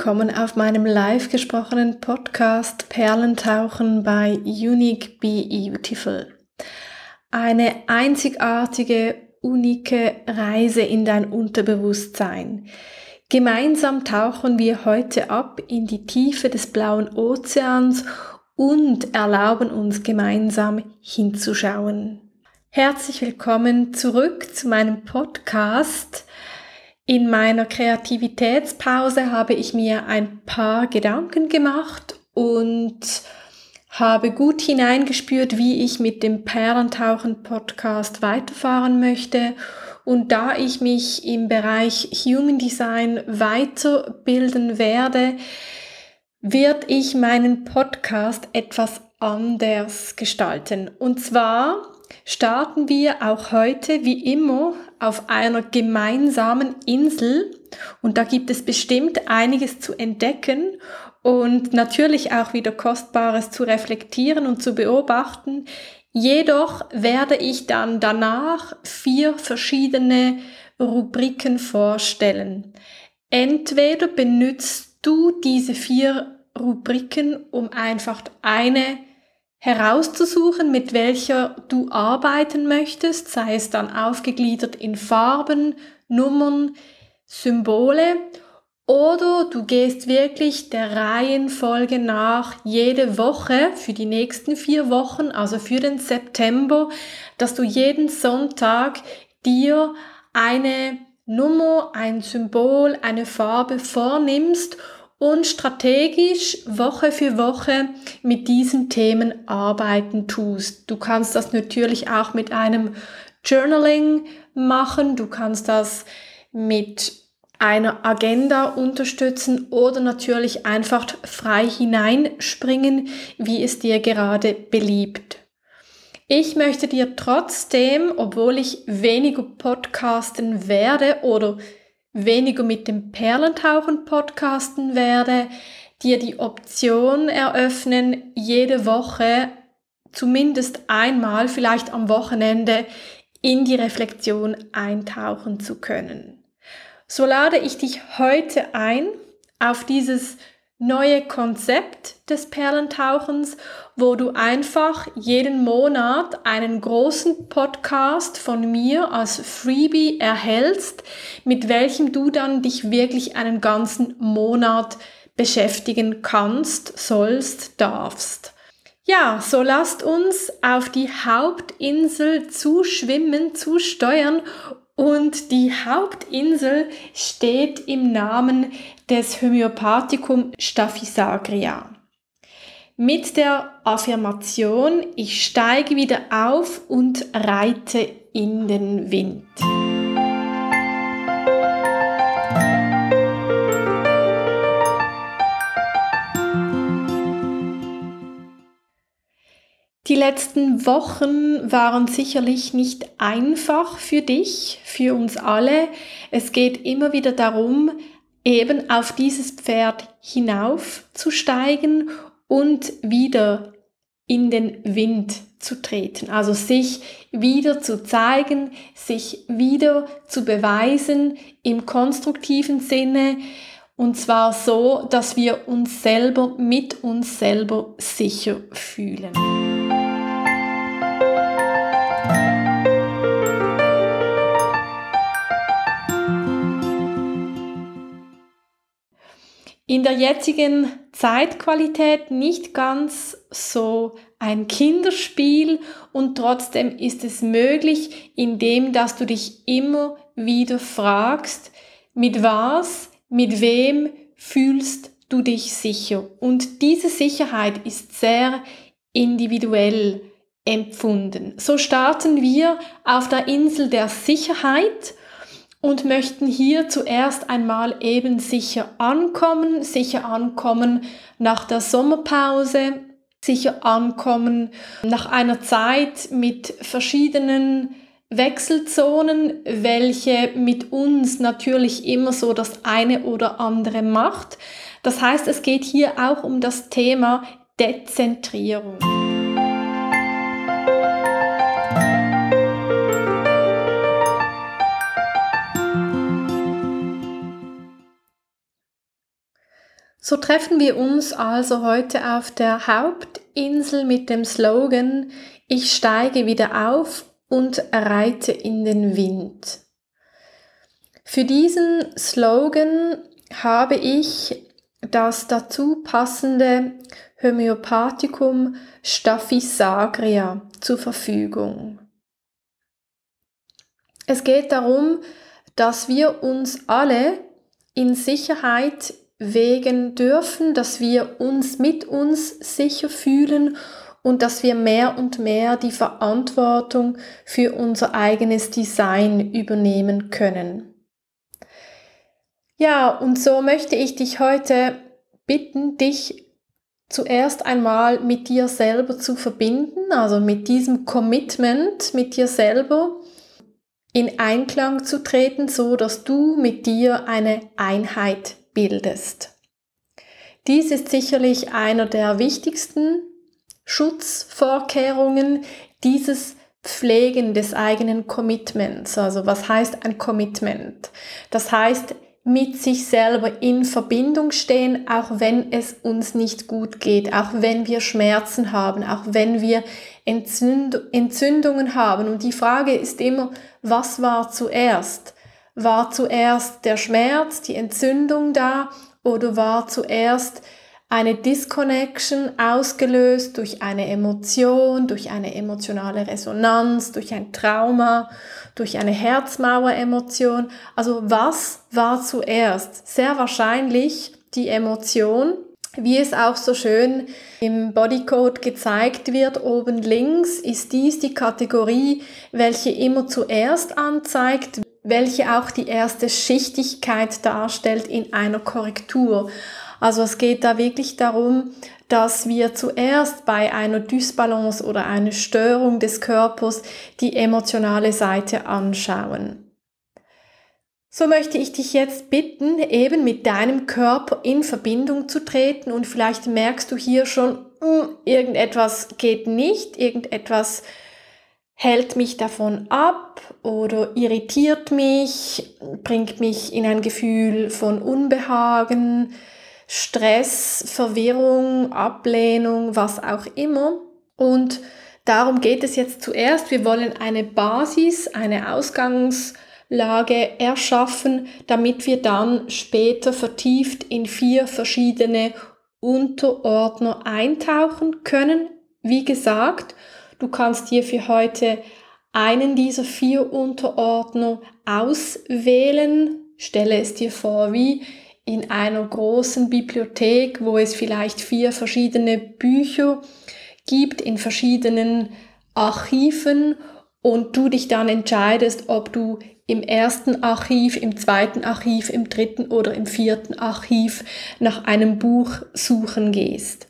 willkommen auf meinem live gesprochenen Podcast Perlentauchen bei Unique Be Beautiful. Eine einzigartige, unike Reise in dein Unterbewusstsein. Gemeinsam tauchen wir heute ab in die Tiefe des blauen Ozeans und erlauben uns gemeinsam hinzuschauen. Herzlich willkommen zurück zu meinem Podcast. In meiner Kreativitätspause habe ich mir ein paar Gedanken gemacht und habe gut hineingespürt, wie ich mit dem Perlentauchen Podcast weiterfahren möchte. Und da ich mich im Bereich Human Design weiterbilden werde, wird ich meinen Podcast etwas anders gestalten. Und zwar starten wir auch heute wie immer auf einer gemeinsamen Insel und da gibt es bestimmt einiges zu entdecken und natürlich auch wieder Kostbares zu reflektieren und zu beobachten. Jedoch werde ich dann danach vier verschiedene Rubriken vorstellen. Entweder benutzt du diese vier Rubriken, um einfach eine herauszusuchen, mit welcher du arbeiten möchtest, sei es dann aufgegliedert in Farben, Nummern, Symbole oder du gehst wirklich der Reihenfolge nach jede Woche für die nächsten vier Wochen, also für den September, dass du jeden Sonntag dir eine Nummer, ein Symbol, eine Farbe vornimmst und strategisch Woche für Woche mit diesen Themen arbeiten tust. Du kannst das natürlich auch mit einem Journaling machen, du kannst das mit einer Agenda unterstützen oder natürlich einfach frei hineinspringen, wie es dir gerade beliebt. Ich möchte dir trotzdem, obwohl ich weniger podcasten werde oder weniger mit dem Perlentauchen podcasten werde, dir die Option eröffnen, jede Woche zumindest einmal, vielleicht am Wochenende, in die Reflexion eintauchen zu können. So lade ich dich heute ein auf dieses neue Konzept des Perlentauchens, wo du einfach jeden Monat einen großen Podcast von mir als Freebie erhältst, mit welchem du dann dich wirklich einen ganzen Monat beschäftigen kannst, sollst, darfst. Ja, so lasst uns auf die Hauptinsel zuschwimmen, zusteuern und die Hauptinsel steht im Namen des Homöopathicum Staphysagria. Mit der Affirmation, ich steige wieder auf und reite in den Wind. Die letzten Wochen waren sicherlich nicht einfach für dich, für uns alle. Es geht immer wieder darum, eben auf dieses Pferd hinaufzusteigen und wieder in den Wind zu treten. Also sich wieder zu zeigen, sich wieder zu beweisen im konstruktiven Sinne. Und zwar so, dass wir uns selber mit uns selber sicher fühlen. In der jetzigen Zeitqualität nicht ganz so ein Kinderspiel und trotzdem ist es möglich, indem dass du dich immer wieder fragst, mit was, mit wem fühlst du dich sicher? Und diese Sicherheit ist sehr individuell empfunden. So starten wir auf der Insel der Sicherheit und möchten hier zuerst einmal eben sicher ankommen, sicher ankommen nach der Sommerpause, sicher ankommen nach einer Zeit mit verschiedenen Wechselzonen, welche mit uns natürlich immer so das eine oder andere macht. Das heißt, es geht hier auch um das Thema Dezentrierung. So treffen wir uns also heute auf der Hauptinsel mit dem Slogan Ich steige wieder auf und reite in den Wind. Für diesen Slogan habe ich das dazu passende Homöopathikum Staphysagria zur Verfügung. Es geht darum, dass wir uns alle in Sicherheit wägen dürfen, dass wir uns mit uns sicher fühlen und dass wir mehr und mehr die Verantwortung für unser eigenes Design übernehmen können. Ja, und so möchte ich dich heute bitten, dich zuerst einmal mit dir selber zu verbinden, also mit diesem Commitment mit dir selber in Einklang zu treten, so dass du mit dir eine Einheit bildest. Dies ist sicherlich einer der wichtigsten Schutzvorkehrungen dieses Pflegen des eigenen Commitments. Also was heißt ein Commitment? Das heißt, mit sich selber in Verbindung stehen, auch wenn es uns nicht gut geht, auch wenn wir Schmerzen haben, auch wenn wir Entzünd Entzündungen haben. Und die Frage ist immer, was war zuerst? War zuerst der Schmerz, die Entzündung da oder war zuerst eine Disconnection ausgelöst durch eine Emotion, durch eine emotionale Resonanz, durch ein Trauma, durch eine Herzmaueremotion. Also was war zuerst? Sehr wahrscheinlich die Emotion, wie es auch so schön im Bodycode gezeigt wird, oben links ist dies die Kategorie, welche immer zuerst anzeigt, welche auch die erste Schichtigkeit darstellt in einer Korrektur. Also es geht da wirklich darum, dass wir zuerst bei einer Dysbalance oder einer Störung des Körpers die emotionale Seite anschauen. So möchte ich dich jetzt bitten, eben mit deinem Körper in Verbindung zu treten und vielleicht merkst du hier schon, hm, irgendetwas geht nicht, irgendetwas hält mich davon ab oder irritiert mich, bringt mich in ein Gefühl von Unbehagen, Stress, Verwirrung, Ablehnung, was auch immer. Und darum geht es jetzt zuerst. Wir wollen eine Basis, eine Ausgangslage erschaffen, damit wir dann später vertieft in vier verschiedene Unterordner eintauchen können. Wie gesagt, Du kannst dir für heute einen dieser vier Unterordner auswählen. Stelle es dir vor wie in einer großen Bibliothek, wo es vielleicht vier verschiedene Bücher gibt in verschiedenen Archiven und du dich dann entscheidest, ob du im ersten Archiv, im zweiten Archiv, im dritten oder im vierten Archiv nach einem Buch suchen gehst.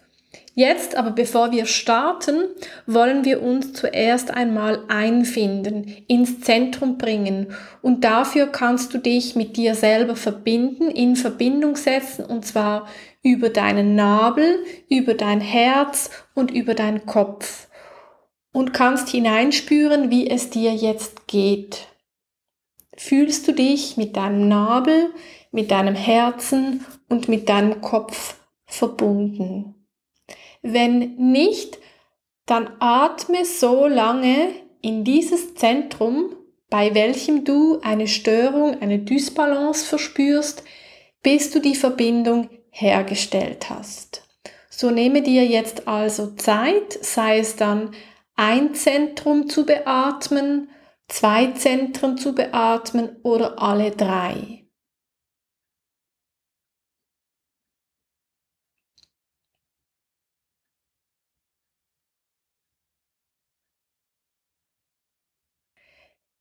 Jetzt aber bevor wir starten, wollen wir uns zuerst einmal einfinden, ins Zentrum bringen und dafür kannst du dich mit dir selber verbinden, in Verbindung setzen und zwar über deinen Nabel, über dein Herz und über deinen Kopf und kannst hineinspüren, wie es dir jetzt geht. Fühlst du dich mit deinem Nabel, mit deinem Herzen und mit deinem Kopf verbunden? Wenn nicht, dann atme so lange in dieses Zentrum, bei welchem du eine Störung, eine Dysbalance verspürst, bis du die Verbindung hergestellt hast. So nehme dir jetzt also Zeit, sei es dann ein Zentrum zu beatmen, zwei Zentren zu beatmen oder alle drei.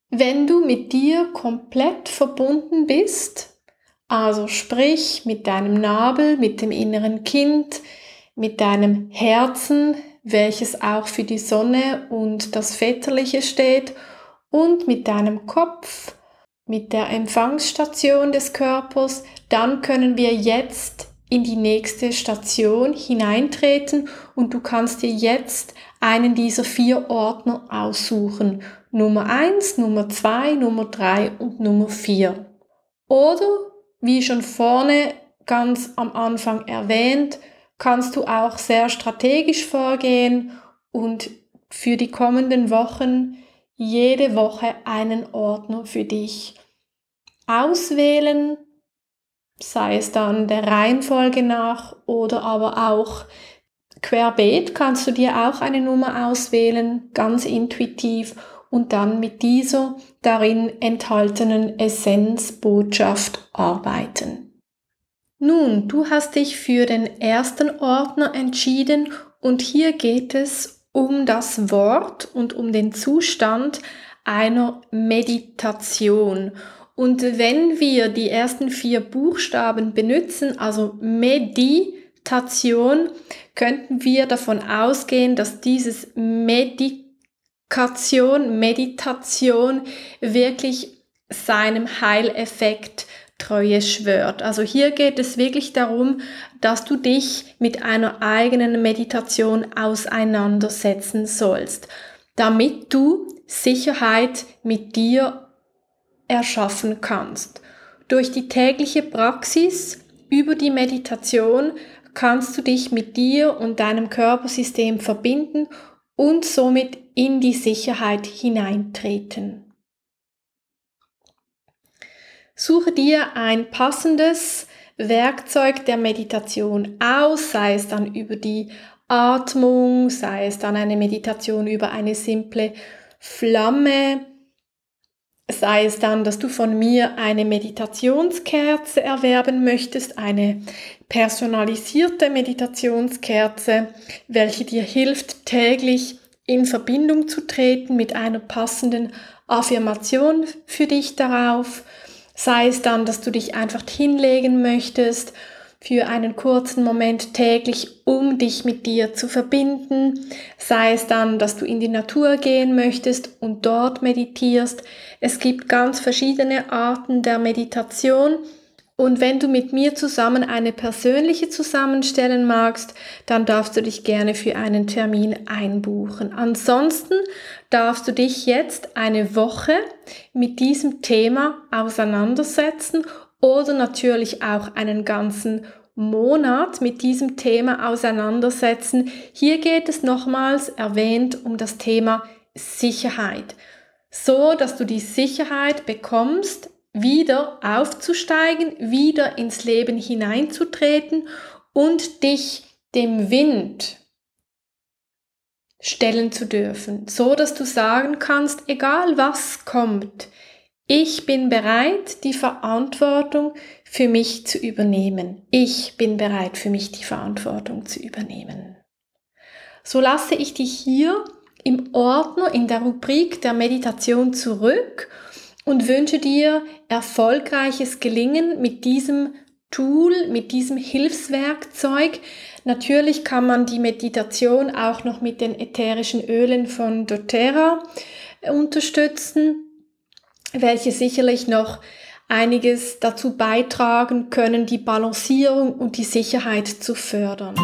Wenn du mit dir komplett verbunden bist, also sprich mit deinem Nabel, mit dem inneren Kind, mit deinem Herzen, welches auch für die Sonne und das Väterliche steht, und mit deinem Kopf, mit der Empfangsstation des Körpers, dann können wir jetzt in die nächste Station hineintreten und du kannst dir jetzt einen dieser vier Ordner aussuchen. Nummer eins, Nummer zwei, Nummer drei und Nummer vier. Oder, wie schon vorne ganz am Anfang erwähnt, kannst du auch sehr strategisch vorgehen und für die kommenden Wochen jede Woche einen Ordner für dich auswählen, sei es dann der Reihenfolge nach oder aber auch querbeet kannst du dir auch eine Nummer auswählen, ganz intuitiv und dann mit dieser darin enthaltenen Essenzbotschaft arbeiten. Nun, du hast dich für den ersten Ordner entschieden und hier geht es um das Wort und um den Zustand einer Meditation. Und wenn wir die ersten vier Buchstaben benutzen, also Meditation, könnten wir davon ausgehen, dass dieses Medikation, Meditation wirklich seinem Heileffekt Treue schwört. Also hier geht es wirklich darum, dass du dich mit einer eigenen Meditation auseinandersetzen sollst, damit du Sicherheit mit dir erschaffen kannst. Durch die tägliche Praxis über die Meditation kannst du dich mit dir und deinem Körpersystem verbinden und somit in die Sicherheit hineintreten. Suche dir ein passendes Werkzeug der Meditation aus, sei es dann über die Atmung, sei es dann eine Meditation über eine simple Flamme, sei es dann, dass du von mir eine Meditationskerze erwerben möchtest, eine personalisierte Meditationskerze, welche dir hilft, täglich in Verbindung zu treten mit einer passenden Affirmation für dich darauf. Sei es dann, dass du dich einfach hinlegen möchtest für einen kurzen Moment täglich, um dich mit dir zu verbinden. Sei es dann, dass du in die Natur gehen möchtest und dort meditierst. Es gibt ganz verschiedene Arten der Meditation und wenn du mit mir zusammen eine persönliche zusammenstellen magst, dann darfst du dich gerne für einen Termin einbuchen. Ansonsten darfst du dich jetzt eine Woche mit diesem Thema auseinandersetzen oder natürlich auch einen ganzen Monat mit diesem Thema auseinandersetzen. Hier geht es nochmals erwähnt um das Thema Sicherheit. So, dass du die Sicherheit bekommst, wieder aufzusteigen, wieder ins Leben hineinzutreten und dich dem Wind stellen zu dürfen, so dass du sagen kannst, egal was kommt, ich bin bereit, die Verantwortung für mich zu übernehmen. Ich bin bereit, für mich die Verantwortung zu übernehmen. So lasse ich dich hier im Ordner in der Rubrik der Meditation zurück und wünsche dir erfolgreiches Gelingen mit diesem Tool, mit diesem Hilfswerkzeug. Natürlich kann man die Meditation auch noch mit den ätherischen Ölen von doTERRA unterstützen, welche sicherlich noch einiges dazu beitragen können, die Balancierung und die Sicherheit zu fördern.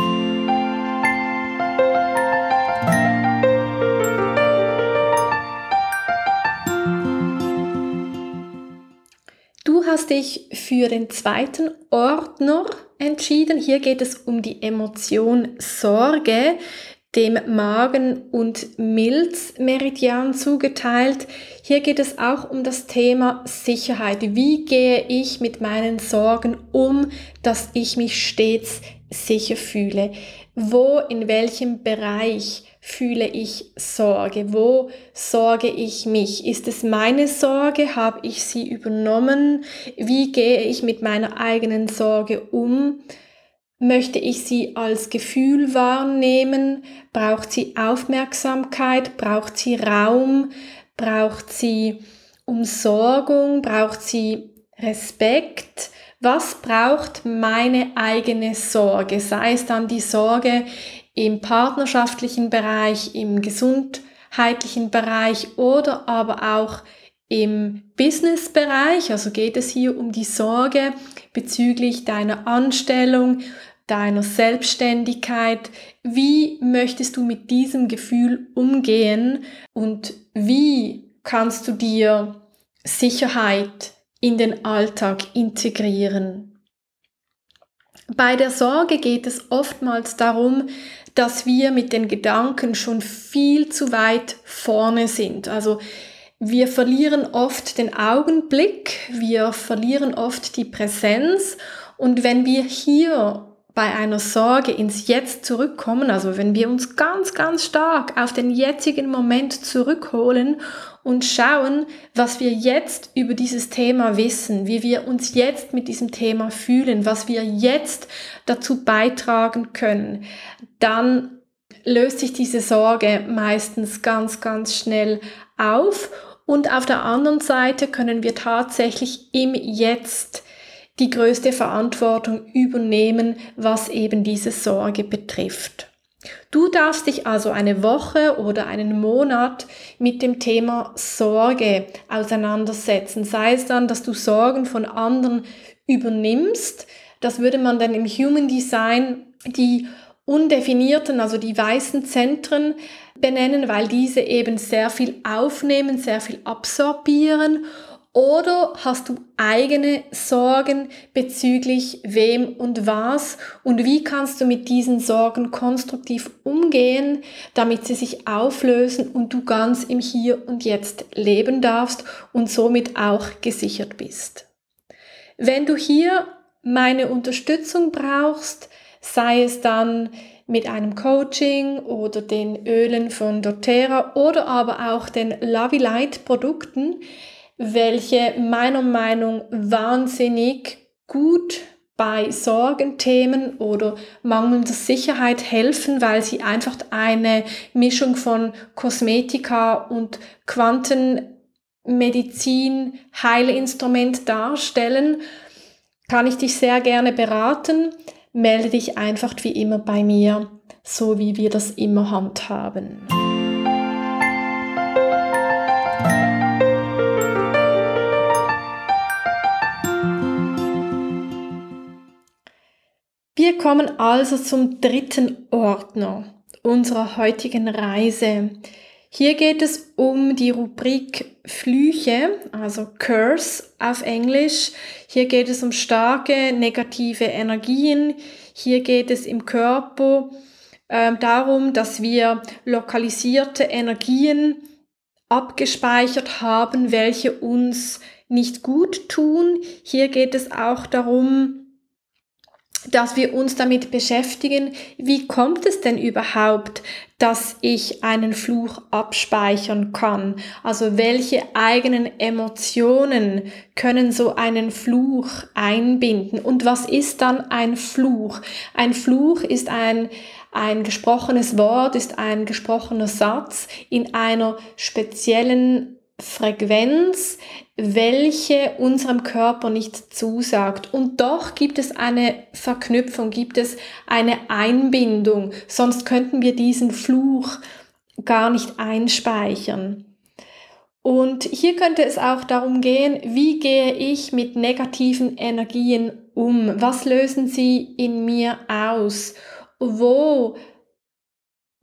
hast dich für den zweiten Ordner entschieden. Hier geht es um die Emotion Sorge, dem Magen- und Milzmeridian zugeteilt. Hier geht es auch um das Thema Sicherheit. Wie gehe ich mit meinen Sorgen um, dass ich mich stets sicher fühle? Wo, in welchem Bereich fühle ich Sorge? Wo sorge ich mich? Ist es meine Sorge? Habe ich sie übernommen? Wie gehe ich mit meiner eigenen Sorge um? Möchte ich sie als Gefühl wahrnehmen? Braucht sie Aufmerksamkeit? Braucht sie Raum? Braucht sie Umsorgung? Braucht sie Respekt? Was braucht meine eigene Sorge? Sei es dann die Sorge im partnerschaftlichen Bereich, im gesundheitlichen Bereich oder aber auch im Business-Bereich. Also geht es hier um die Sorge bezüglich deiner Anstellung, deiner Selbstständigkeit. Wie möchtest du mit diesem Gefühl umgehen und wie kannst du dir Sicherheit in den Alltag integrieren? Bei der Sorge geht es oftmals darum, dass wir mit den Gedanken schon viel zu weit vorne sind. Also wir verlieren oft den Augenblick, wir verlieren oft die Präsenz und wenn wir hier bei einer Sorge ins Jetzt zurückkommen, also wenn wir uns ganz, ganz stark auf den jetzigen Moment zurückholen und schauen, was wir jetzt über dieses Thema wissen, wie wir uns jetzt mit diesem Thema fühlen, was wir jetzt dazu beitragen können, dann löst sich diese Sorge meistens ganz, ganz schnell auf. Und auf der anderen Seite können wir tatsächlich im Jetzt die größte Verantwortung übernehmen, was eben diese Sorge betrifft. Du darfst dich also eine Woche oder einen Monat mit dem Thema Sorge auseinandersetzen. Sei es dann, dass du Sorgen von anderen übernimmst. Das würde man dann im Human Design die undefinierten, also die weißen Zentren benennen, weil diese eben sehr viel aufnehmen, sehr viel absorbieren oder hast du eigene Sorgen bezüglich wem und was? Und wie kannst du mit diesen Sorgen konstruktiv umgehen, damit sie sich auflösen und du ganz im Hier und Jetzt leben darfst und somit auch gesichert bist? Wenn du hier meine Unterstützung brauchst, sei es dann mit einem Coaching oder den Ölen von doTERRA oder aber auch den Lovey Light Produkten, welche meiner Meinung wahnsinnig gut bei Sorgenthemen oder mangelnder Sicherheit helfen, weil sie einfach eine Mischung von Kosmetika und Quantenmedizin, Heilinstrument darstellen, kann ich dich sehr gerne beraten. Melde dich einfach wie immer bei mir, so wie wir das immer handhaben. Wir kommen also zum dritten Ordner unserer heutigen Reise. Hier geht es um die Rubrik Flüche, also Curse auf Englisch. Hier geht es um starke negative Energien. Hier geht es im Körper äh, darum, dass wir lokalisierte Energien abgespeichert haben, welche uns nicht gut tun. Hier geht es auch darum, dass wir uns damit beschäftigen, wie kommt es denn überhaupt, dass ich einen Fluch abspeichern kann? Also welche eigenen Emotionen können so einen Fluch einbinden? Und was ist dann ein Fluch? Ein Fluch ist ein, ein gesprochenes Wort, ist ein gesprochener Satz in einer speziellen Frequenz, welche unserem Körper nicht zusagt. Und doch gibt es eine Verknüpfung, gibt es eine Einbindung, sonst könnten wir diesen Fluch gar nicht einspeichern. Und hier könnte es auch darum gehen, wie gehe ich mit negativen Energien um? Was lösen sie in mir aus? Wo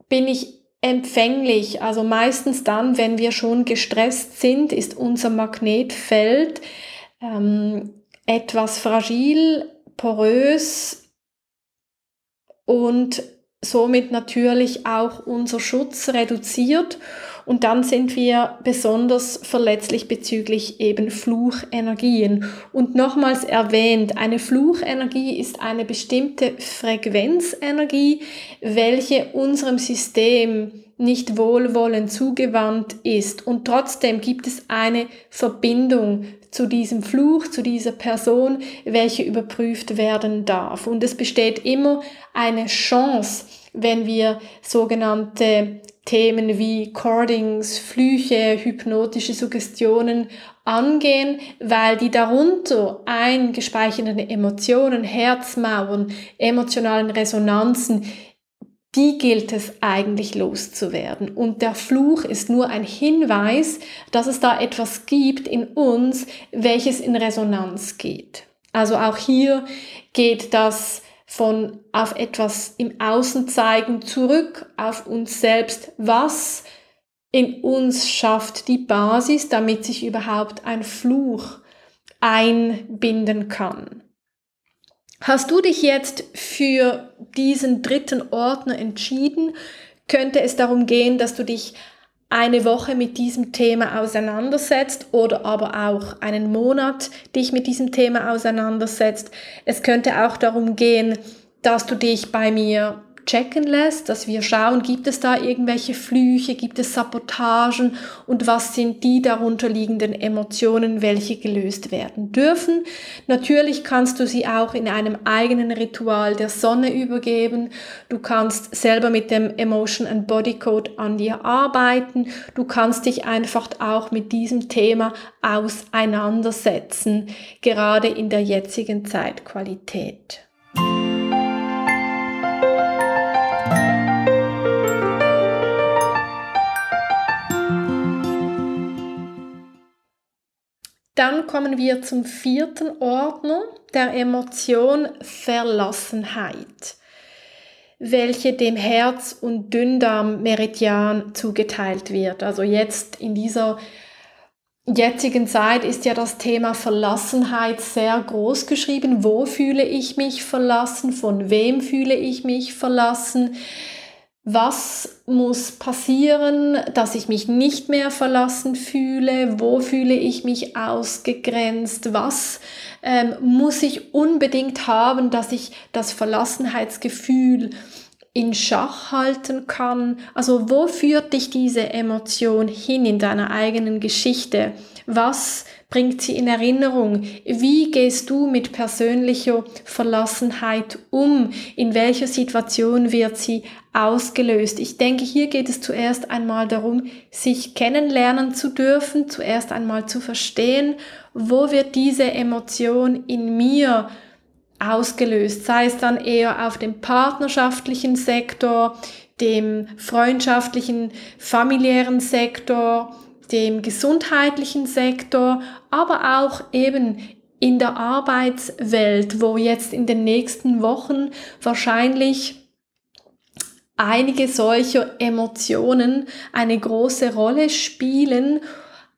bin ich empfänglich. Also meistens dann, wenn wir schon gestresst sind, ist unser Magnetfeld ähm, etwas fragil, porös und somit natürlich auch unser Schutz reduziert und dann sind wir besonders verletzlich bezüglich eben Fluchenergien. Und nochmals erwähnt, eine Fluchenergie ist eine bestimmte Frequenzenergie, welche unserem System nicht wohlwollend zugewandt ist. Und trotzdem gibt es eine Verbindung zu diesem Fluch, zu dieser Person, welche überprüft werden darf. Und es besteht immer eine Chance, wenn wir sogenannte Themen wie Cordings, Flüche, hypnotische Suggestionen angehen, weil die darunter eingespeicherten Emotionen, Herzmauern, emotionalen Resonanzen, die gilt es eigentlich loszuwerden. Und der Fluch ist nur ein Hinweis, dass es da etwas gibt in uns, welches in Resonanz geht. Also auch hier geht das von auf etwas im Außen zeigen zurück auf uns selbst, was in uns schafft die Basis, damit sich überhaupt ein Fluch einbinden kann. Hast du dich jetzt für diesen dritten Ordner entschieden, könnte es darum gehen, dass du dich eine Woche mit diesem Thema auseinandersetzt oder aber auch einen Monat dich mit diesem Thema auseinandersetzt. Es könnte auch darum gehen, dass du dich bei mir checken lässt, dass wir schauen, gibt es da irgendwelche Flüche, gibt es Sabotagen und was sind die darunter liegenden Emotionen, welche gelöst werden dürfen. Natürlich kannst du sie auch in einem eigenen Ritual der Sonne übergeben. Du kannst selber mit dem Emotion and Body Code an dir arbeiten. Du kannst dich einfach auch mit diesem Thema auseinandersetzen, gerade in der jetzigen Zeitqualität. Dann kommen wir zum vierten Ordner der Emotion Verlassenheit, welche dem Herz- und Dünndarm-Meridian zugeteilt wird. Also jetzt in dieser jetzigen Zeit ist ja das Thema Verlassenheit sehr groß geschrieben. Wo fühle ich mich verlassen? Von wem fühle ich mich verlassen? Was muss passieren, dass ich mich nicht mehr verlassen fühle, wo fühle ich mich ausgegrenzt, was ähm, muss ich unbedingt haben, dass ich das Verlassenheitsgefühl in Schach halten kann. Also wo führt dich diese Emotion hin in deiner eigenen Geschichte? Was bringt sie in Erinnerung? Wie gehst du mit persönlicher Verlassenheit um? In welcher Situation wird sie ausgelöst? Ich denke, hier geht es zuerst einmal darum, sich kennenlernen zu dürfen, zuerst einmal zu verstehen, wo wird diese Emotion in mir ausgelöst, sei es dann eher auf dem partnerschaftlichen Sektor, dem freundschaftlichen, familiären Sektor, dem gesundheitlichen Sektor, aber auch eben in der Arbeitswelt, wo jetzt in den nächsten Wochen wahrscheinlich einige solcher Emotionen eine große Rolle spielen,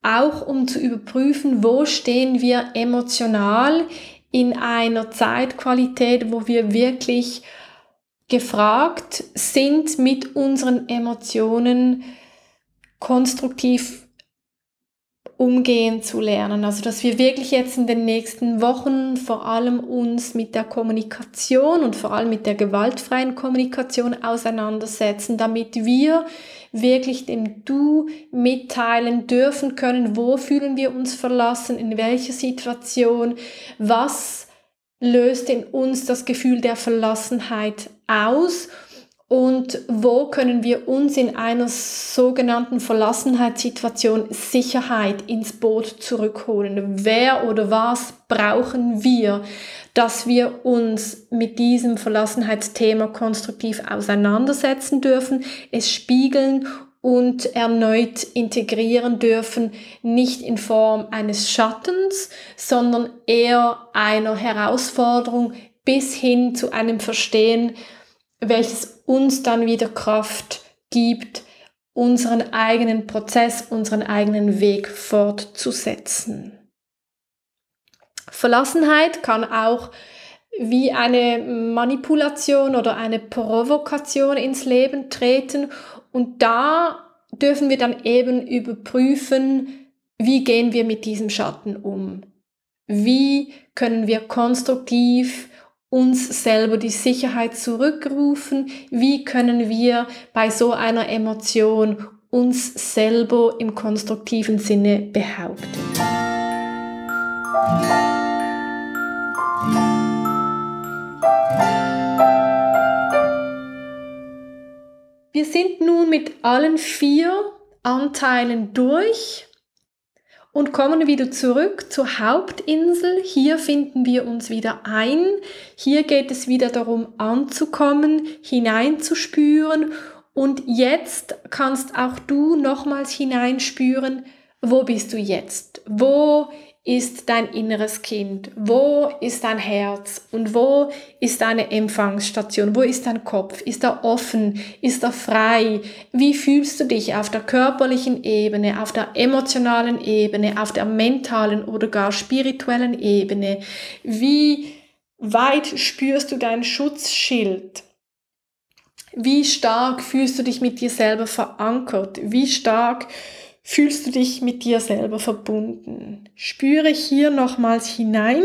auch um zu überprüfen, wo stehen wir emotional in einer Zeitqualität, wo wir wirklich gefragt sind, mit unseren Emotionen konstruktiv umgehen zu lernen. Also, dass wir wirklich jetzt in den nächsten Wochen vor allem uns mit der Kommunikation und vor allem mit der gewaltfreien Kommunikation auseinandersetzen, damit wir wirklich dem Du mitteilen dürfen können, wo fühlen wir uns verlassen, in welcher Situation, was löst in uns das Gefühl der Verlassenheit aus und wo können wir uns in einer sogenannten Verlassenheitssituation Sicherheit ins Boot zurückholen? Wer oder was brauchen wir, dass wir uns mit diesem Verlassenheitsthema konstruktiv auseinandersetzen dürfen, es spiegeln und erneut integrieren dürfen, nicht in Form eines Schattens, sondern eher einer Herausforderung bis hin zu einem Verstehen, welches uns dann wieder Kraft gibt, unseren eigenen Prozess, unseren eigenen Weg fortzusetzen. Verlassenheit kann auch wie eine Manipulation oder eine Provokation ins Leben treten und da dürfen wir dann eben überprüfen, wie gehen wir mit diesem Schatten um? Wie können wir konstruktiv uns selber die Sicherheit zurückrufen? Wie können wir bei so einer Emotion uns selber im konstruktiven Sinne behaupten? Wir sind nun mit allen vier Anteilen durch und kommen wieder zurück zur Hauptinsel. Hier finden wir uns wieder ein. Hier geht es wieder darum anzukommen, hineinzuspüren und jetzt kannst auch du nochmals hineinspüren, wo bist du jetzt? Wo ist dein inneres Kind? Wo ist dein Herz? Und wo ist deine Empfangsstation? Wo ist dein Kopf? Ist er offen? Ist er frei? Wie fühlst du dich auf der körperlichen Ebene, auf der emotionalen Ebene, auf der mentalen oder gar spirituellen Ebene? Wie weit spürst du dein Schutzschild? Wie stark fühlst du dich mit dir selber verankert? Wie stark fühlst du dich mit dir selber verbunden? Spüre hier nochmals hinein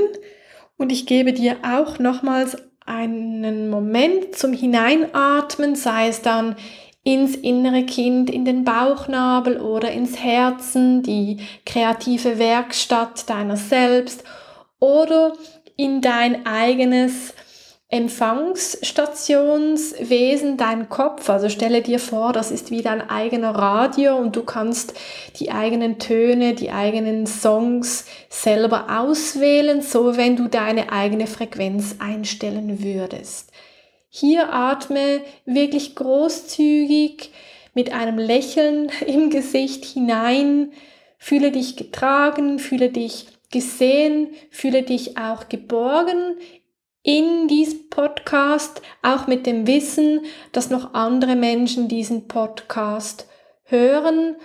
und ich gebe dir auch nochmals einen Moment zum Hineinatmen, sei es dann ins innere Kind, in den Bauchnabel oder ins Herzen, die kreative Werkstatt deiner selbst oder in dein eigenes Empfangsstationswesen, dein Kopf. Also stelle dir vor, das ist wie dein eigener Radio und du kannst die eigenen Töne, die eigenen Songs selber auswählen, so wenn du deine eigene Frequenz einstellen würdest. Hier atme wirklich großzügig mit einem Lächeln im Gesicht hinein, fühle dich getragen, fühle dich gesehen, fühle dich auch geborgen in diesem Podcast, auch mit dem Wissen, dass noch andere Menschen diesen Podcast hören.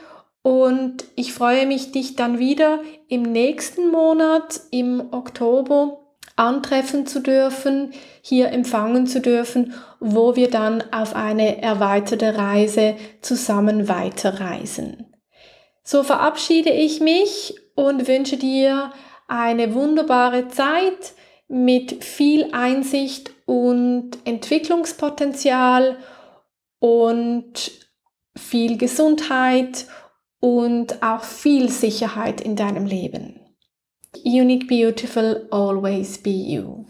Und ich freue mich, dich dann wieder im nächsten Monat, im Oktober, antreffen zu dürfen, hier empfangen zu dürfen, wo wir dann auf eine erweiterte Reise zusammen weiterreisen. So verabschiede ich mich und wünsche dir eine wunderbare Zeit mit viel Einsicht und Entwicklungspotenzial und viel Gesundheit und auch viel Sicherheit in deinem Leben. Unique, beautiful, always be you.